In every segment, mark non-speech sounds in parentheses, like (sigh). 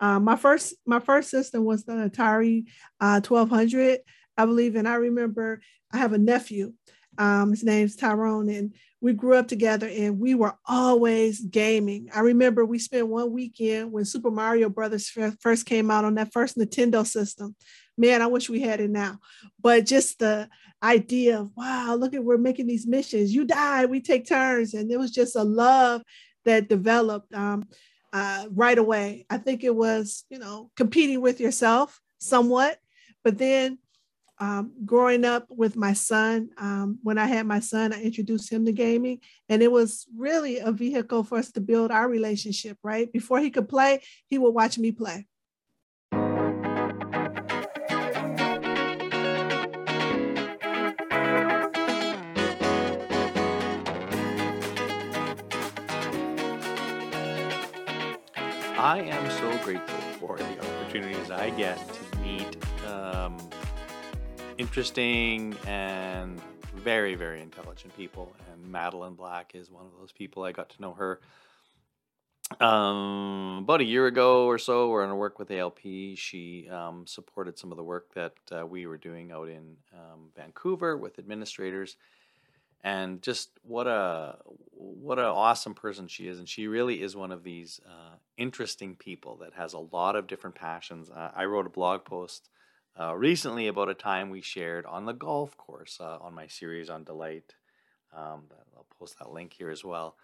Um, my first my first system was the Atari uh, 1200, I believe, and I remember I have a nephew. Um, his name's Tyrone, and we grew up together and we were always gaming. I remember we spent one weekend when Super Mario Brothers first came out on that first Nintendo system. Man, I wish we had it now. But just the idea of, wow, look at we're making these missions. You die, we take turns. And it was just a love that developed um, uh, right away. I think it was, you know, competing with yourself somewhat, but then um, growing up with my son, um, when I had my son, I introduced him to gaming, and it was really a vehicle for us to build our relationship, right? Before he could play, he would watch me play. I am so grateful for the opportunities I get to meet um, interesting and very, very intelligent people. And Madeline Black is one of those people. I got to know her um, about a year ago or so. We're going to work with ALP. She um, supported some of the work that uh, we were doing out in um, Vancouver with administrators. And just what a what an awesome person she is, and she really is one of these uh, interesting people that has a lot of different passions. Uh, I wrote a blog post uh, recently about a time we shared on the golf course uh, on my series on Delight. Um, I'll post that link here as well.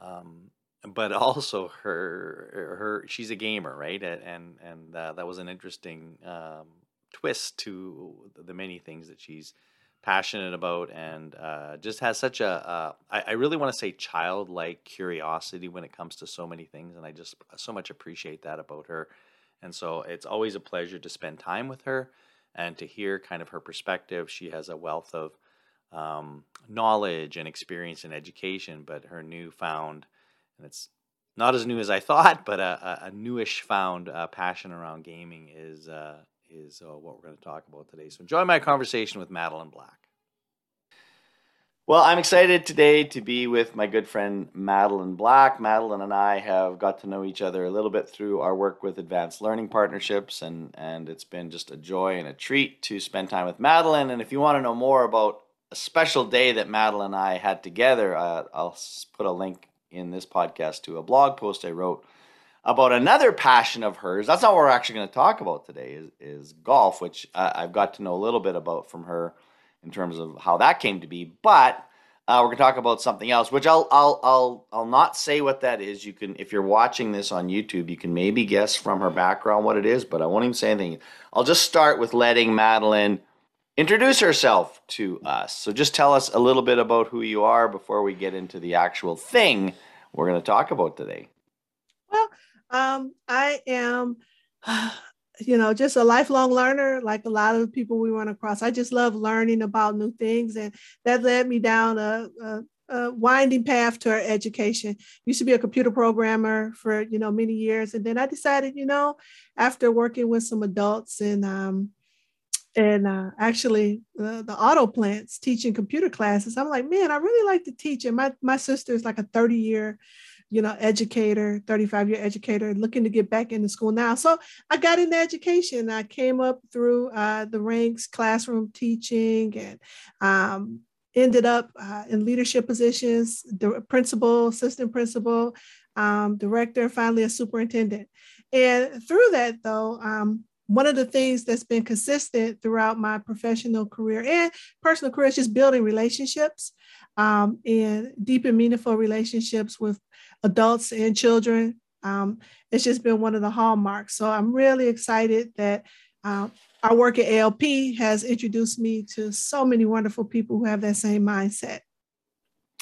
Um, but (laughs) also her her she's a gamer, right? And and uh, that was an interesting um, twist to the many things that she's passionate about and uh, just has such a uh, I, I really want to say childlike curiosity when it comes to so many things and i just so much appreciate that about her and so it's always a pleasure to spend time with her and to hear kind of her perspective. She has a wealth of um, knowledge and experience in education, but her newfound, and it's not as new as I (laughs) thought, but a, a newish found uh, passion around gaming is uh, is uh, what we're going to talk about today. So enjoy my conversation with Madeline Black. Well, I'm excited today to be with my good friend Madeline Black. Madeline and I have got to know each other a little bit through our work with Advanced Learning Partnerships, and, and it's been just a joy and a treat to spend time with Madeline. And if you want to know more about a special day that Madeline and I had together, uh, I'll put a link in this podcast to a blog post I wrote about another passion of hers. That's not what we're actually going to talk about today, is, is golf, which uh, I've got to know a little bit about from her in terms of how that came to be. But uh, we're gonna talk about something else, which I'll I'll I'll I'll not say what that is. You can, if you're watching this on YouTube, you can maybe guess from her background what it is, but I won't even say anything. I'll just start with letting Madeline introduce herself to us. So just tell us a little bit about who you are before we get into the actual thing we're going to talk about today. Well, um, I am (sighs) you know, just a lifelong learner, like a lot of people we run across. I just love learning about new things, and that led me down a, a, a winding path to our education. Used to be a computer programmer for you know many years, and then I decided, you know, after working with some adults and um, and uh, actually uh, the auto plants teaching computer classes, I'm like, man, I really like to teach. And my my sister is like a 30 year you know, educator, 35 year educator, looking to get back into school now. So I got into education. I came up through uh, the ranks, classroom teaching, and um, ended up uh, in leadership positions, the principal, assistant principal, um, director, finally a superintendent. And through that, though, um, one of the things that's been consistent throughout my professional career and personal career is just building relationships um, deep and meaningful relationships with adults and children. Um, it's just been one of the hallmarks. So I'm really excited that uh, our work at ALP has introduced me to so many wonderful people who have that same mindset.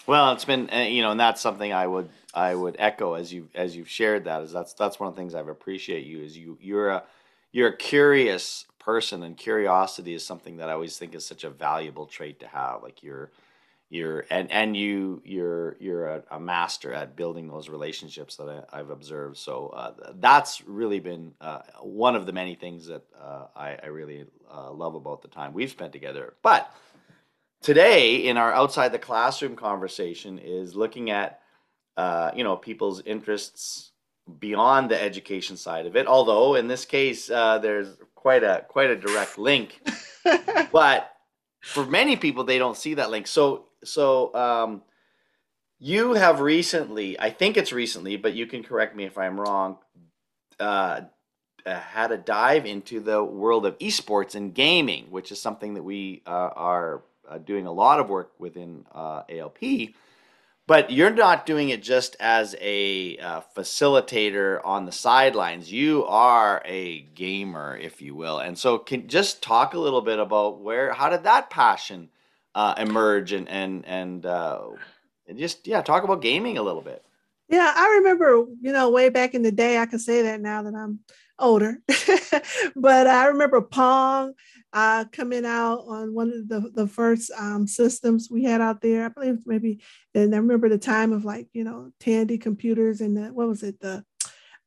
Well, it's been uh, you know, and that's something I would I would echo as you as you've shared that is that's that's one of the things I've appreciate you is you you're a you're a curious person and curiosity is something that I always think is such a valuable trait to have. Like you're you're and and you you're you're a, a master at building those relationships that I, have observed. So uh, that's really been uh, one of the many things that uh, I, I, really uh, love about the time we've spent together. But today, in our outside the classroom conversation, is looking at uh, you know people's interests beyond the education side of it. Although in this case, uh, there's quite a quite a direct link, (laughs) but for many people, they don't see that link. So so um, you have recently, I think it's recently, but you can correct me if I'm wrong. Uh, uh, had a dive into the world of esports and gaming, which is something that we uh, are uh, doing a lot of work within uh, ALP. But you're not doing it just as a uh, facilitator on the sidelines. You are a gamer, if you will. And so, can just talk a little bit about where, how did that passion uh, emerge, and and and uh, just yeah, talk about gaming a little bit. Yeah, I remember, you know, way back in the day. I can say that now that I'm older, (laughs) but I remember Pong uh, coming out on one of the, the first um, systems we had out there. I believe maybe, and I remember the time of like, you know, Tandy computers and the, what was it? The,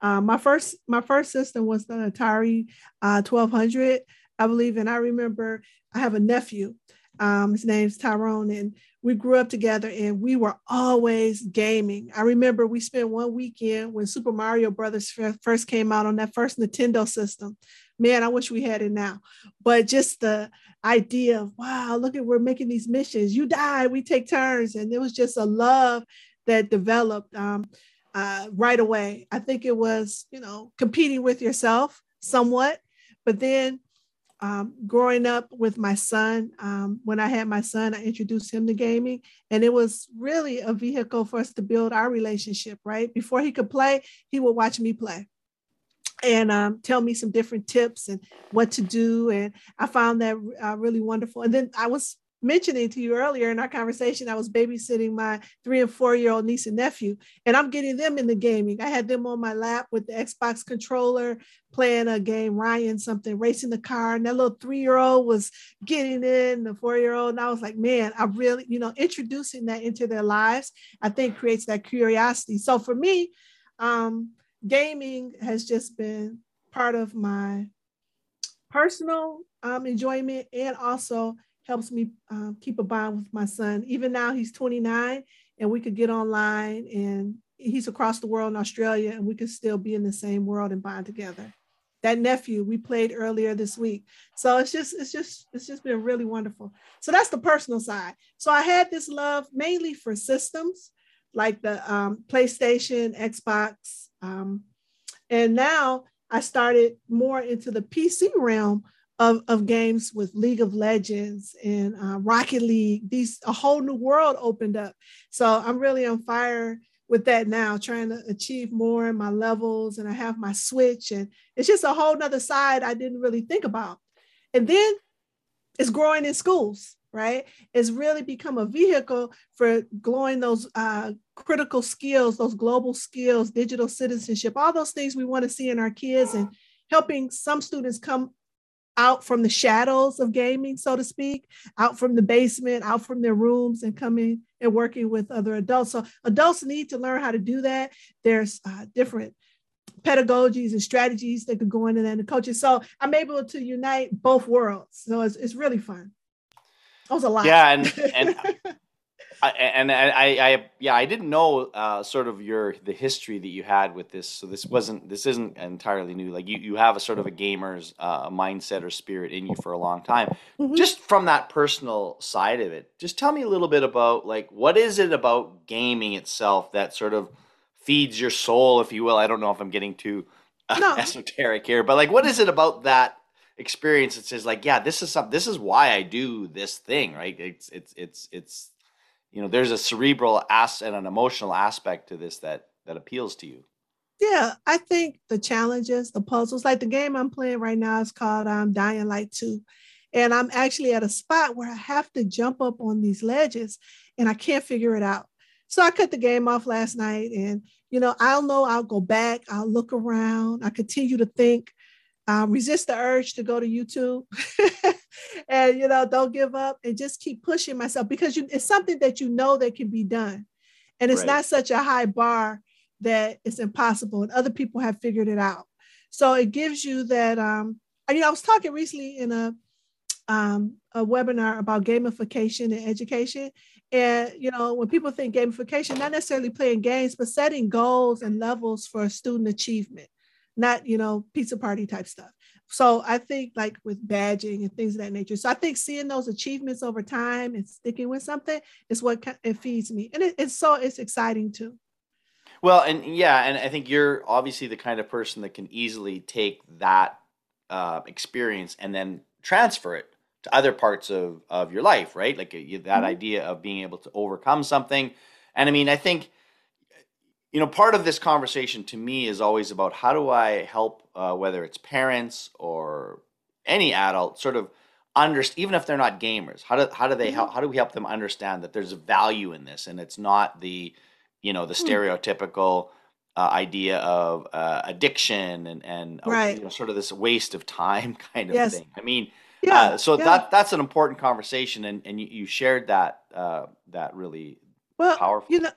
uh, my first, my first system was the Atari uh, 1200, I believe. And I remember I have a nephew, um, his name's Tyrone, and we grew up together and we were always gaming. I remember we spent one weekend when Super Mario Brothers first came out on that first Nintendo system. Man, I wish we had it now. But just the idea of, wow, look at we're making these missions. You die, we take turns. And it was just a love that developed um, uh, right away. I think it was, you know, competing with yourself somewhat, but then um, growing up with my son, um, when I had my son, I introduced him to gaming, and it was really a vehicle for us to build our relationship. Right before he could play, he would watch me play and um, tell me some different tips and what to do. And I found that uh, really wonderful. And then I was mentioning to you earlier in our conversation, I was babysitting my three and four year old niece and nephew, and I'm getting them in the gaming. I had them on my lap with the Xbox controller playing a game, Ryan something, racing the car. And that little three year old was getting in, the four year old. And I was like, man, I really, you know, introducing that into their lives, I think creates that curiosity. So for me, um, gaming has just been part of my personal um, enjoyment and also helps me um, keep a bond with my son. Even now, he's 29, and we could get online, and he's across the world in Australia, and we could still be in the same world and bond together. That nephew we played earlier this week, so it's just it's just it's just been really wonderful. So that's the personal side. So I had this love mainly for systems like the um, PlayStation, Xbox, um, and now I started more into the PC realm of, of games with League of Legends and uh, Rocket League. These a whole new world opened up. So I'm really on fire with that now, trying to achieve more in my levels. And I have my Switch, and it's just a whole nother side I didn't really think about. And then it's growing in schools, right? It's really become a vehicle for growing those uh, critical skills, those global skills, digital citizenship, all those things we want to see in our kids and helping some students come out from the shadows of gaming, so to speak, out from the basement, out from their rooms, and coming and working with other adults. So adults need to learn how to do that. There's uh, different pedagogies and strategies that could go into that and the coaches. So I'm able to unite both worlds. So it's, it's really fun. That was a lot. Yeah, and and (laughs) I, and I, I, yeah, I didn't know uh, sort of your the history that you had with this. So this wasn't this isn't entirely new. Like you, you have a sort of a gamer's uh, mindset or spirit in you for a long time. Mm-hmm. Just from that personal side of it, just tell me a little bit about like what is it about gaming itself that sort of feeds your soul, if you will. I don't know if I'm getting too uh, no. (laughs) esoteric here, but like what is it about that experience that says like, yeah, this is something. This is why I do this thing, right? It's it's it's it's you know there's a cerebral as and an emotional aspect to this that that appeals to you. Yeah i think the challenges the puzzles like the game i'm playing right now is called um, dying light 2 and i'm actually at a spot where i have to jump up on these ledges and i can't figure it out. So i cut the game off last night and you know i'll know i'll go back i'll look around i continue to think um, resist the urge to go to YouTube (laughs) and, you know, don't give up and just keep pushing myself because you, it's something that you know that can be done. And it's right. not such a high bar that it's impossible and other people have figured it out. So it gives you that, um, you know, I was talking recently in a, um, a webinar about gamification and education. And you know, when people think gamification, not necessarily playing games, but setting goals and levels for student achievement, not you know pizza party type stuff. So I think like with badging and things of that nature. So I think seeing those achievements over time and sticking with something is what it feeds me, and it, it's so it's exciting too. Well, and yeah, and I think you're obviously the kind of person that can easily take that uh, experience and then transfer it to other parts of, of your life, right? Like uh, that mm-hmm. idea of being able to overcome something. And I mean, I think, you know, part of this conversation to me is always about how do I help, uh, whether it's parents or any adult, sort of understand, even if they're not gamers, how do, how do they mm-hmm. help, how do we help them understand that there's value in this and it's not the, you know, the mm-hmm. stereotypical, uh, idea of uh, addiction and and right. you know, sort of this waste of time (laughs) kind of yes. thing. I mean, yeah. Uh, so yeah. that that's an important conversation, and and you, you shared that uh, that really well, powerful. You know,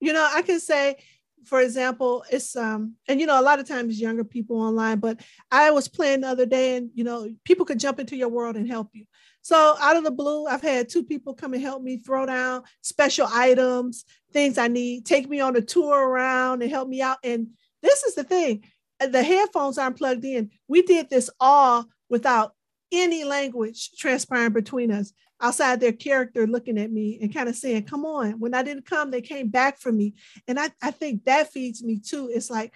you know, I can say, for example, it's um, and you know, a lot of times younger people online, but I was playing the other day, and you know, people could jump into your world and help you. So out of the blue, I've had two people come and help me throw down special items, things I need, take me on a tour around and help me out. And this is the thing: the headphones aren't plugged in. We did this all without any language transpiring between us outside their character looking at me and kind of saying, Come on. When I didn't come, they came back for me. And I, I think that feeds me too. It's like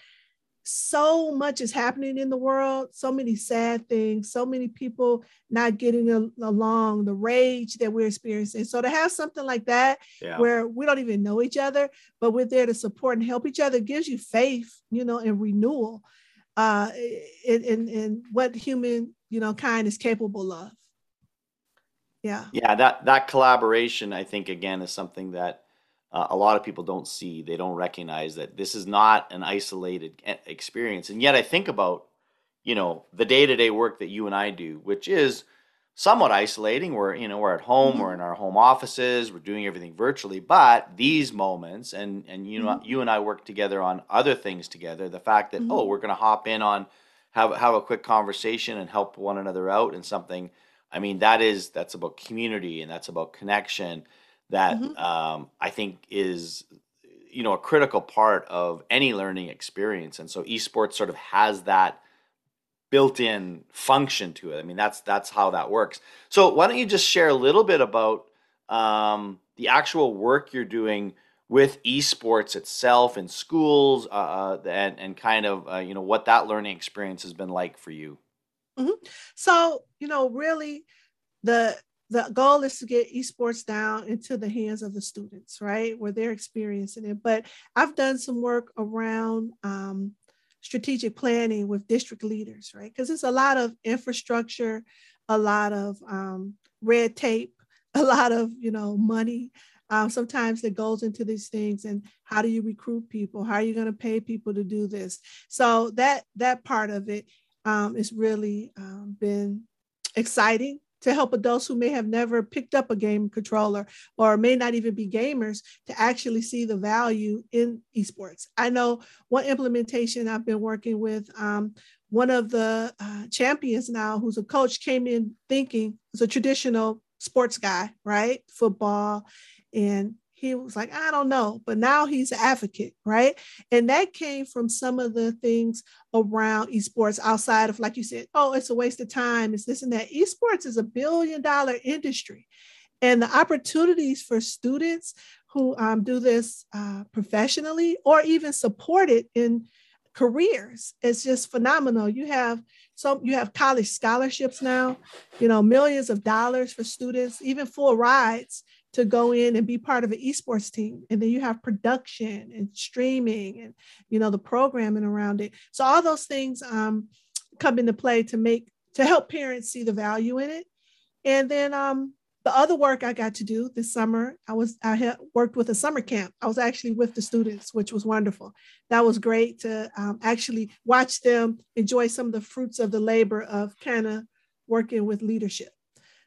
so much is happening in the world, so many sad things, so many people not getting along, the rage that we're experiencing. So to have something like that yeah. where we don't even know each other, but we're there to support and help each other gives you faith, you know, and renewal uh, in, in, in what human you know kind is capable of yeah yeah that that collaboration i think again is something that uh, a lot of people don't see they don't recognize that this is not an isolated experience and yet i think about you know the day-to-day work that you and i do which is somewhat isolating we're you know we're at home mm-hmm. we're in our home offices we're doing everything virtually but these moments and and you know mm-hmm. you and i work together on other things together the fact that mm-hmm. oh we're going to hop in on have have a quick conversation and help one another out in something. I mean, that is that's about community and that's about connection. That mm-hmm. um, I think is you know a critical part of any learning experience. And so esports sort of has that built-in function to it. I mean, that's that's how that works. So why don't you just share a little bit about um, the actual work you're doing with esports itself in schools uh, uh, and, and kind of uh, you know what that learning experience has been like for you mm-hmm. so you know really the the goal is to get esports down into the hands of the students right where they're experiencing it. But i've done some work around um, strategic planning with district leaders right because it's a lot of infrastructure a lot of um, red tape (laughs) a lot of you know money. Um, sometimes that goes into these things and how do you recruit people? How are you going to pay people to do this? So that that part of it um, has really um, been exciting to help adults who may have never picked up a game controller or may not even be gamers to actually see the value in esports. I know one implementation I've been working with, um, one of the uh, champions now, who's a coach, came in thinking is a traditional sports guy, right? Football. And he was like, I don't know, but now he's an advocate, right? And that came from some of the things around esports outside of, like you said, oh, it's a waste of time, it's this and that. Esports is a billion dollar industry. And the opportunities for students who um, do this uh, professionally or even support it in careers is just phenomenal. You have so you have college scholarships now, you know, millions of dollars for students, even full rides to go in and be part of an esports team. And then you have production and streaming and you know the programming around it. So all those things um, come into play to make to help parents see the value in it. And then um, the other work i got to do this summer i was i had worked with a summer camp. I was actually with the students which was wonderful. That was great to um, actually watch them enjoy some of the fruits of the labor of kind of working with leadership.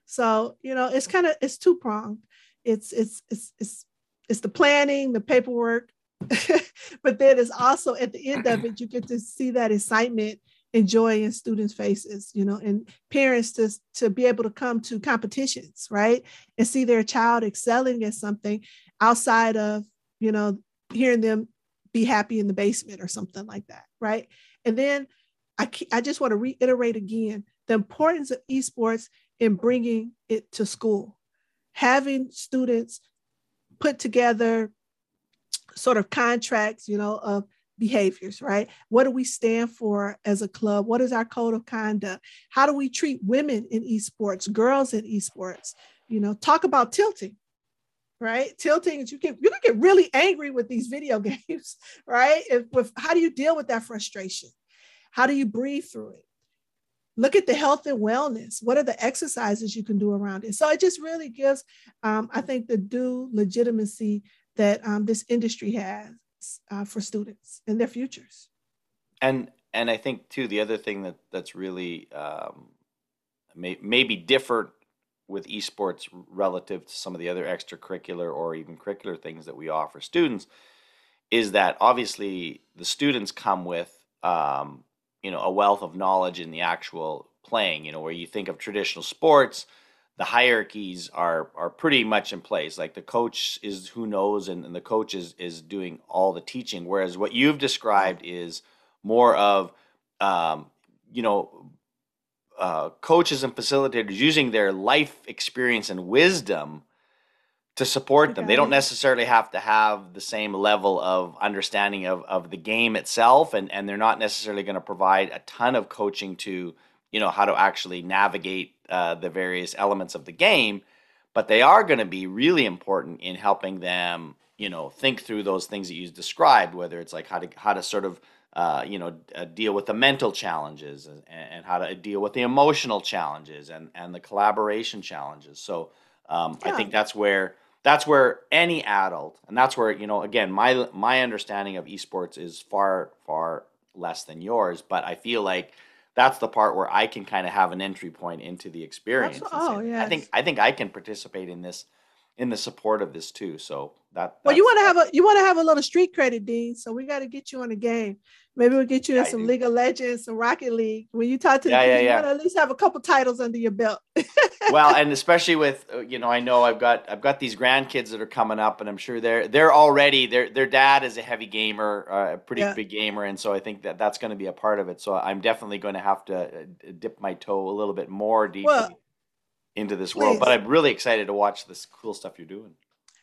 So you know it's kind of it's two pronged it's it's it's it's it's the planning, the paperwork, (laughs) but then it's also at the end of it, you get to see that excitement enjoy in students' faces, you know, and parents to, to be able to come to competitions, right? And see their child excelling at something outside of, you know, hearing them be happy in the basement or something like that, right? And then I, I just want to reiterate again the importance of esports in bringing it to school, having students put together sort of contracts, you know, of behaviors, right? What do we stand for as a club? What is our code of conduct? How do we treat women in esports, girls in esports? You know, talk about tilting, right? Tilting you can you can get really angry with these video (laughs) games, right? If, with how do you deal with that frustration? How do you breathe through it? Look at the health and wellness. What are the exercises you can do around it? So it just really gives, um, I think, the due legitimacy that um, this industry has uh, for students and their futures. And and I think too the other thing that that's really um, may, maybe different with esports relative to some of the other extracurricular or even curricular things that we offer students is that obviously the students come with um, you know a wealth of knowledge in the actual playing. You know where you think of traditional sports the hierarchies are are pretty much in place. Like the coach is who knows, and, and the coach is is doing all the teaching. Whereas what you've described is more of, um, you know, uh, coaches and facilitators using their life experience and wisdom to support them. They don't necessarily have to have the same level of understanding of, of the game itself, and, and they're not necessarily going to provide a ton of coaching to you know how to actually navigate uh, the various elements of the game but they are going to be really important in helping them you know think through those things that you described whether it's like how to how to sort of uh, you know uh, deal with the mental challenges and, and, how to deal with the emotional challenges and and the collaboration challenges so um, yeah. i think that's where that's where any adult and that's where you know again my my understanding of esports is far far less than yours but i feel like that's the part where I can kind of have an entry point into the experience. oh, yeah. I think I think I can participate in this in the support of this too. So that well, you want to have a you want to have a little street credit, Dean. So we got to get you on the game. Maybe we'll get you in some League of Legends, some Rocket League. When you talk to yeah, the kids, yeah, yeah. you want to at least have a couple titles under your belt. (laughs) well, and especially with uh, you know, I know I've got I've got these grandkids that are coming up, and I'm sure they're they're already their their dad is a heavy gamer, uh, a pretty yeah. big gamer, and so I think that that's going to be a part of it. So I'm definitely going to have to uh, dip my toe a little bit more deeply. Well, into this world. But I'm really excited to watch this cool stuff you're doing.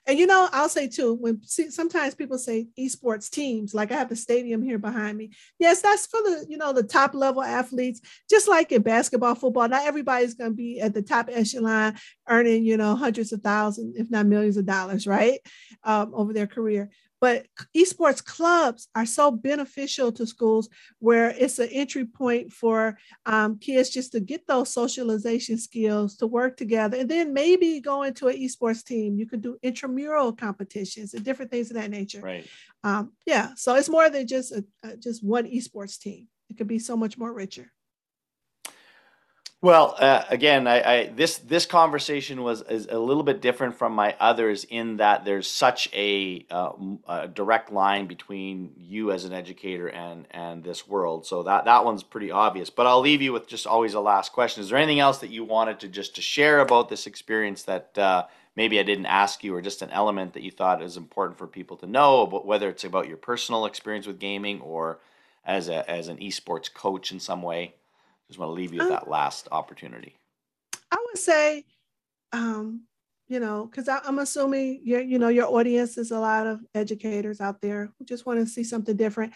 And you know, I'll say too, when see, sometimes people say esports teams, like I have the stadium here behind me. Yes, that's for the you know the top level athletes. Just like in basketball, football, not everybody's going to be at the top echelon, earning you know hundreds of thousands, if not millions of dollars, right, um, over their career. But esports clubs are so beneficial to schools where it's an entry point for um, kids just to get those socialization skills to work together and then maybe go into an esports team. You can do intramural competitions and different things of that nature. Right. Um, yeah. So it's more than just a, just one esports team. It could be so much more richer. Well, uh, again, I, I, this this conversation was is a little bit different from my others in that there's such a, uh, a, direct line between you as an educator and and this world. So that that one's pretty obvious. But I'll leave you with just always a last question. Is there anything else that you wanted to just to share about this experience that uh, maybe I didn't ask you, or just an element that you thought is important for people to know about whether it's about your personal experience with gaming or as a as an esports coach in some way? Just want to leave you with um, that last opportunity. I would say, um, you know, because I'm assuming your, you know, your audience is a lot of educators out there who just want to see something different.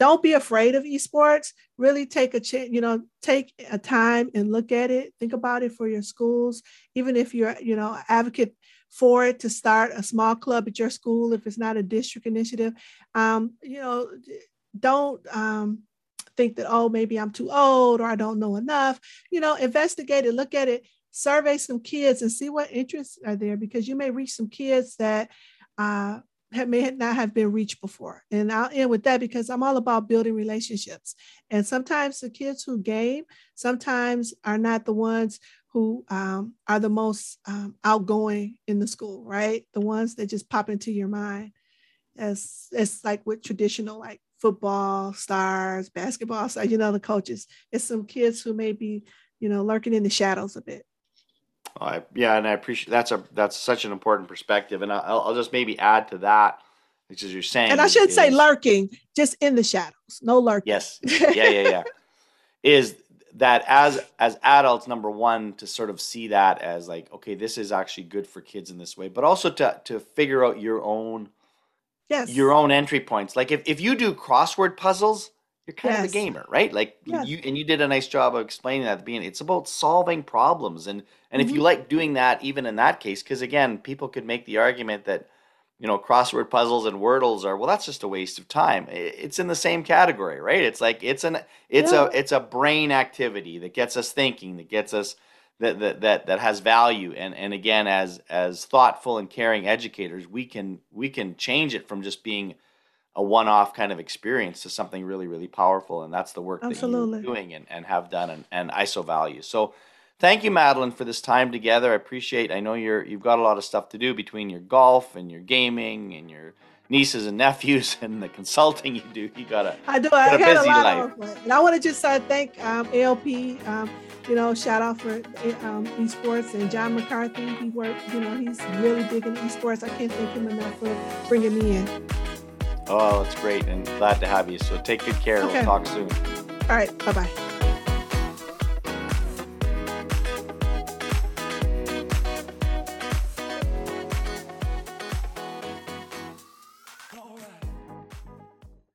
Don't be afraid of esports. Really take a chance, you know, take a time and look at it. Think about it for your schools, even if you're, you know, advocate for it to start a small club at your school if it's not a district initiative. Um, you know, don't um, think that, oh, maybe I'm too old or I don't know enough. You know, investigate it, look at it, survey some kids and see what interests are there because you may reach some kids that uh, have, may not have been reached before. And I'll end with that because I'm all about building relationships. And sometimes the kids who game sometimes are not the ones who um, are the most um, outgoing in the school, right? The ones that just pop into your mind as, as like with traditional like football stars, basketball stars, you know, the coaches. It's some kids who may be, you know, lurking in the shadows a bit. Oh, I, yeah, and I appreciate that's a that's such an important perspective, and I'll, I'll just maybe add to that, which is you're saying, and I should is, say lurking, just in the shadows, no lurking. Yes, yeah, yeah, yeah. (laughs) is that as as adults, number one, to sort of see that as like, okay, this is actually good for kids in this way, but also to to figure out your own yes your own entry points. Like if if you do crossword puzzles you're kind yes. of a gamer, right? Like yes. you and you did a nice job of explaining that at the beginning. It's about solving problems, and and mm-hmm. if you Mm-hmm. like doing that, even in that case, because again, people could make the argument that you know crossword puzzles and wordles are well, that's just a waste of time. It's in the same category, right? It's like it's an it's yeah. a it's a brain activity that gets us thinking, that gets us that that that that has value, and and again, as as thoughtful and caring educators, we can we can change it from just being a one-off kind of experience to something really really powerful. And that's the work Absolutely. that you're doing and, and have done and, and iso value. So thank you madeline for this time together. I appreciate i know you're you've got a lot of stuff to do between your golf and your gaming and your nieces and nephews (laughs) and the consulting you do you got a i do i a got busy a lot life. of and i want to just uh, thank um, alp um, you know, shout out for um, esports and John McCarthy. He worked, you know, he's really big in esports. I can't thank him enough for bringing me in. Oh, that's great and glad to have you. So take good care. Okay. We'll talk soon. All right. Bye bye.